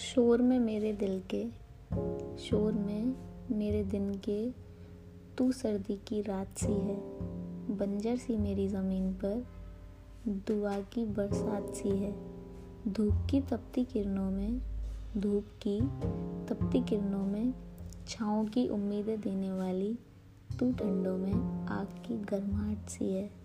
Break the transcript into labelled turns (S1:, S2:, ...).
S1: शोर में मेरे दिल के, शोर में मेरे दिन के, तू सर्दी की रात सी है, बंजर सी मेरी ज़मीन पर, दुआ की बरसात सी है। धूप की तपती किरणों में, धूप की तपती किरणों में, छाँव की उम्मीदें देने वाली तू ठंडों में आग की गर्माहट सी है।